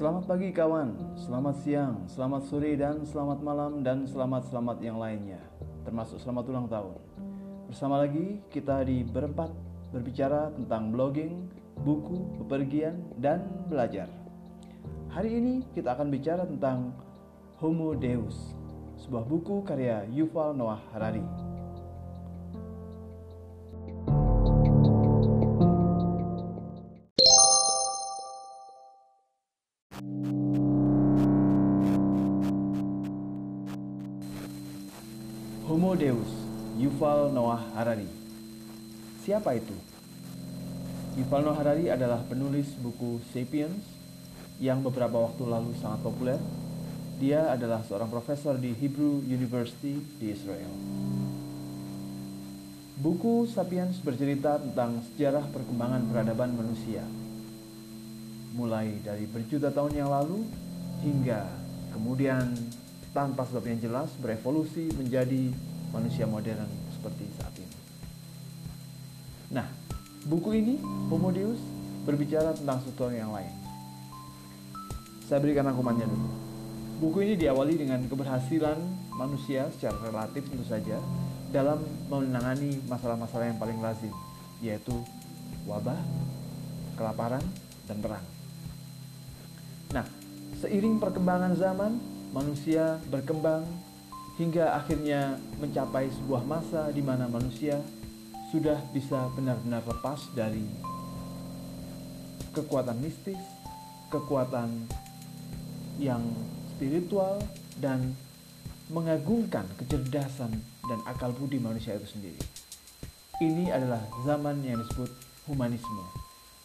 Selamat pagi kawan, selamat siang, selamat sore dan selamat malam dan selamat-selamat yang lainnya. Termasuk selamat ulang tahun. Bersama lagi kita di berempat berbicara tentang blogging, buku, bepergian, dan belajar. Hari ini kita akan bicara tentang Homo Deus Sebuah buku karya Yuval Noah Harari Homo Deus, Yuval Noah Harari. Siapa itu? Yuval Noah Harari adalah penulis buku Sapiens yang beberapa waktu lalu sangat populer. Dia adalah seorang profesor di Hebrew University di Israel. Buku Sapiens bercerita tentang sejarah perkembangan peradaban manusia. Mulai dari berjuta tahun yang lalu hingga kemudian tanpa sebab yang jelas berevolusi menjadi manusia modern seperti saat ini. Nah, buku ini Homo Deus berbicara tentang sesuatu yang lain. Saya berikan rangkumannya dulu. Buku ini diawali dengan keberhasilan manusia secara relatif tentu saja dalam menangani masalah-masalah yang paling lazim, yaitu wabah, kelaparan, dan perang. Nah, seiring perkembangan zaman, manusia berkembang hingga akhirnya mencapai sebuah masa di mana manusia sudah bisa benar-benar lepas dari kekuatan mistis, kekuatan yang spiritual dan mengagungkan kecerdasan dan akal budi manusia itu sendiri. Ini adalah zaman yang disebut humanisme,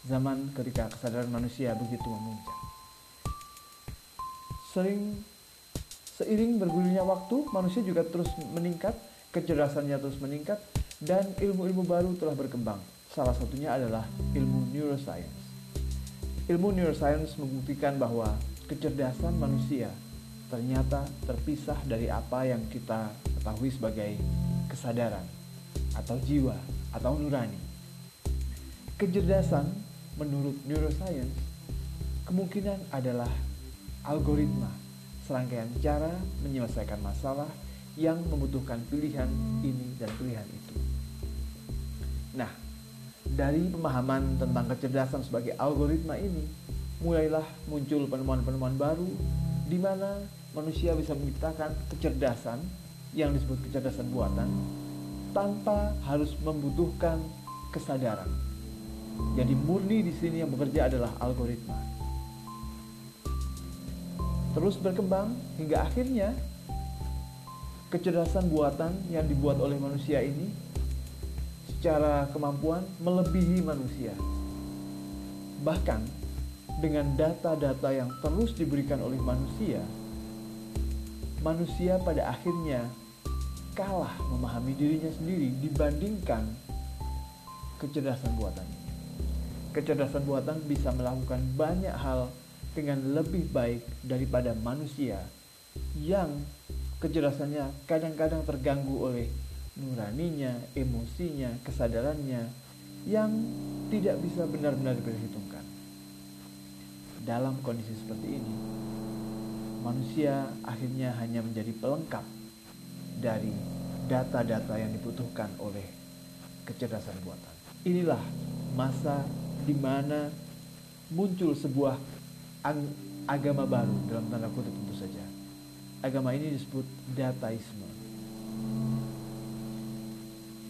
zaman ketika kesadaran manusia begitu memuncak. Sering seiring bergulirnya waktu, manusia juga terus meningkat, kecerdasannya terus meningkat, dan ilmu-ilmu baru telah berkembang. Salah satunya adalah ilmu neuroscience. Ilmu neuroscience membuktikan bahwa kecerdasan manusia ternyata terpisah dari apa yang kita ketahui sebagai kesadaran atau jiwa atau nurani. Kecerdasan menurut neuroscience kemungkinan adalah algoritma, serangkaian cara menyelesaikan masalah yang membutuhkan pilihan ini dan pilihan itu. Nah, dari pemahaman tentang kecerdasan sebagai algoritma ini, mulailah muncul penemuan-penemuan baru di mana manusia bisa menciptakan kecerdasan yang disebut kecerdasan buatan tanpa harus membutuhkan kesadaran. Jadi murni di sini yang bekerja adalah algoritma. Terus berkembang hingga akhirnya kecerdasan buatan yang dibuat oleh manusia ini secara kemampuan melebihi manusia. Bahkan dengan data-data yang terus diberikan oleh manusia, manusia pada akhirnya kalah memahami dirinya sendiri dibandingkan kecerdasan buatan. Kecerdasan buatan bisa melakukan banyak hal dengan lebih baik daripada manusia yang kecerdasannya kadang-kadang terganggu oleh nuraninya, emosinya, kesadarannya yang tidak bisa benar-benar diperhitungkan dalam kondisi seperti ini, manusia akhirnya hanya menjadi pelengkap dari data-data yang dibutuhkan oleh kecerdasan buatan. Inilah masa di mana muncul sebuah agama baru dalam tanda kutip tentu saja. Agama ini disebut dataisme.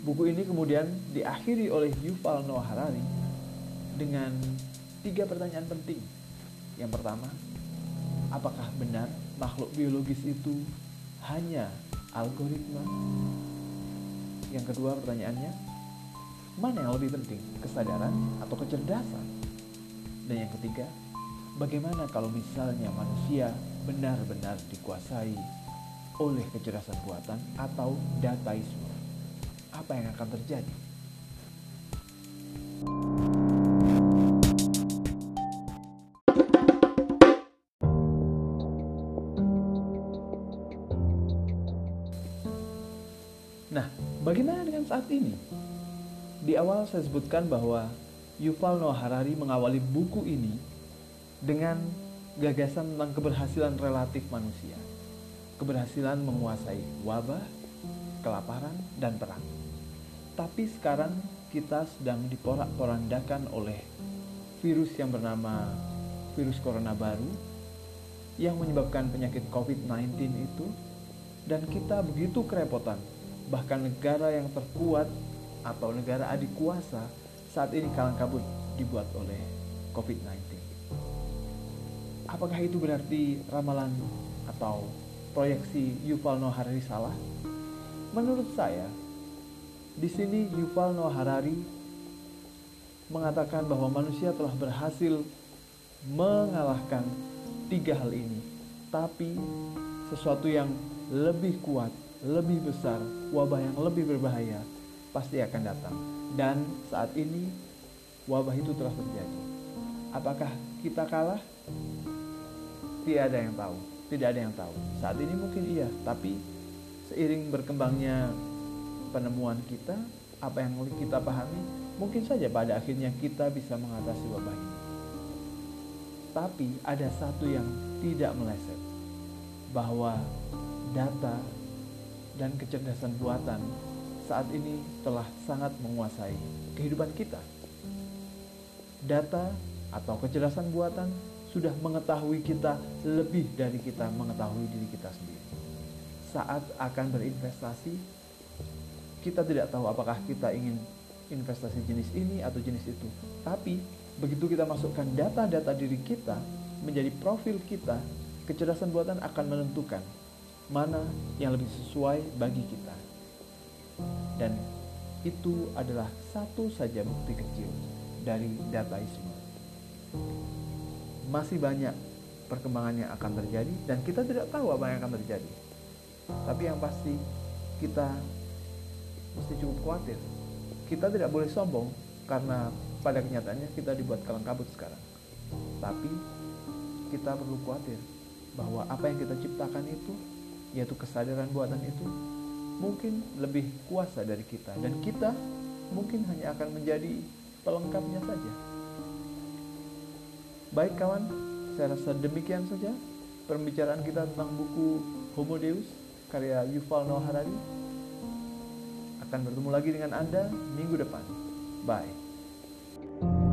Buku ini kemudian diakhiri oleh Yuval Noah Harari dengan tiga pertanyaan penting yang pertama, apakah benar makhluk biologis itu hanya algoritma? Yang kedua pertanyaannya, mana yang lebih penting, kesadaran atau kecerdasan? Dan yang ketiga, bagaimana kalau misalnya manusia benar-benar dikuasai oleh kecerdasan buatan atau dataisme? Apa yang akan terjadi? Nah, bagaimana dengan saat ini? Di awal saya sebutkan bahwa Yuval Noah Harari mengawali buku ini dengan gagasan tentang keberhasilan relatif manusia. Keberhasilan menguasai wabah, kelaparan, dan perang. Tapi sekarang kita sedang diporak-porandakan oleh virus yang bernama virus corona baru yang menyebabkan penyakit COVID-19 itu dan kita begitu kerepotan bahkan negara yang terkuat atau negara adik kuasa saat ini kalang kabut dibuat oleh COVID-19. Apakah itu berarti ramalan atau proyeksi Yuval Noah Harari salah? Menurut saya, di sini Yuval Noah Harari mengatakan bahwa manusia telah berhasil mengalahkan tiga hal ini, tapi sesuatu yang lebih kuat, lebih besar, wabah yang lebih berbahaya pasti akan datang. Dan saat ini wabah itu telah terjadi. Apakah kita kalah? Tidak ada yang tahu. Tidak ada yang tahu. Saat ini mungkin iya, tapi seiring berkembangnya penemuan kita, apa yang kita pahami, mungkin saja pada akhirnya kita bisa mengatasi wabah ini. Tapi ada satu yang tidak meleset, bahwa data dan kecerdasan buatan saat ini telah sangat menguasai kehidupan kita. Data atau kecerdasan buatan sudah mengetahui kita lebih dari kita mengetahui diri kita sendiri. Saat akan berinvestasi, kita tidak tahu apakah kita ingin investasi jenis ini atau jenis itu. Tapi begitu kita masukkan data-data diri kita menjadi profil kita, kecerdasan buatan akan menentukan mana yang lebih sesuai bagi kita. Dan itu adalah satu saja bukti kecil dari dataisme. Masih banyak perkembangan yang akan terjadi dan kita tidak tahu apa yang akan terjadi. Tapi yang pasti kita mesti cukup khawatir. Kita tidak boleh sombong karena pada kenyataannya kita dibuat kalang kabut sekarang. Tapi kita perlu khawatir bahwa apa yang kita ciptakan itu yaitu kesadaran buatan itu mungkin lebih kuasa dari kita dan kita mungkin hanya akan menjadi pelengkapnya saja. Baik kawan, saya rasa demikian saja pembicaraan kita tentang buku Homo Deus karya Yuval Noah Harari. Akan bertemu lagi dengan Anda minggu depan. Bye.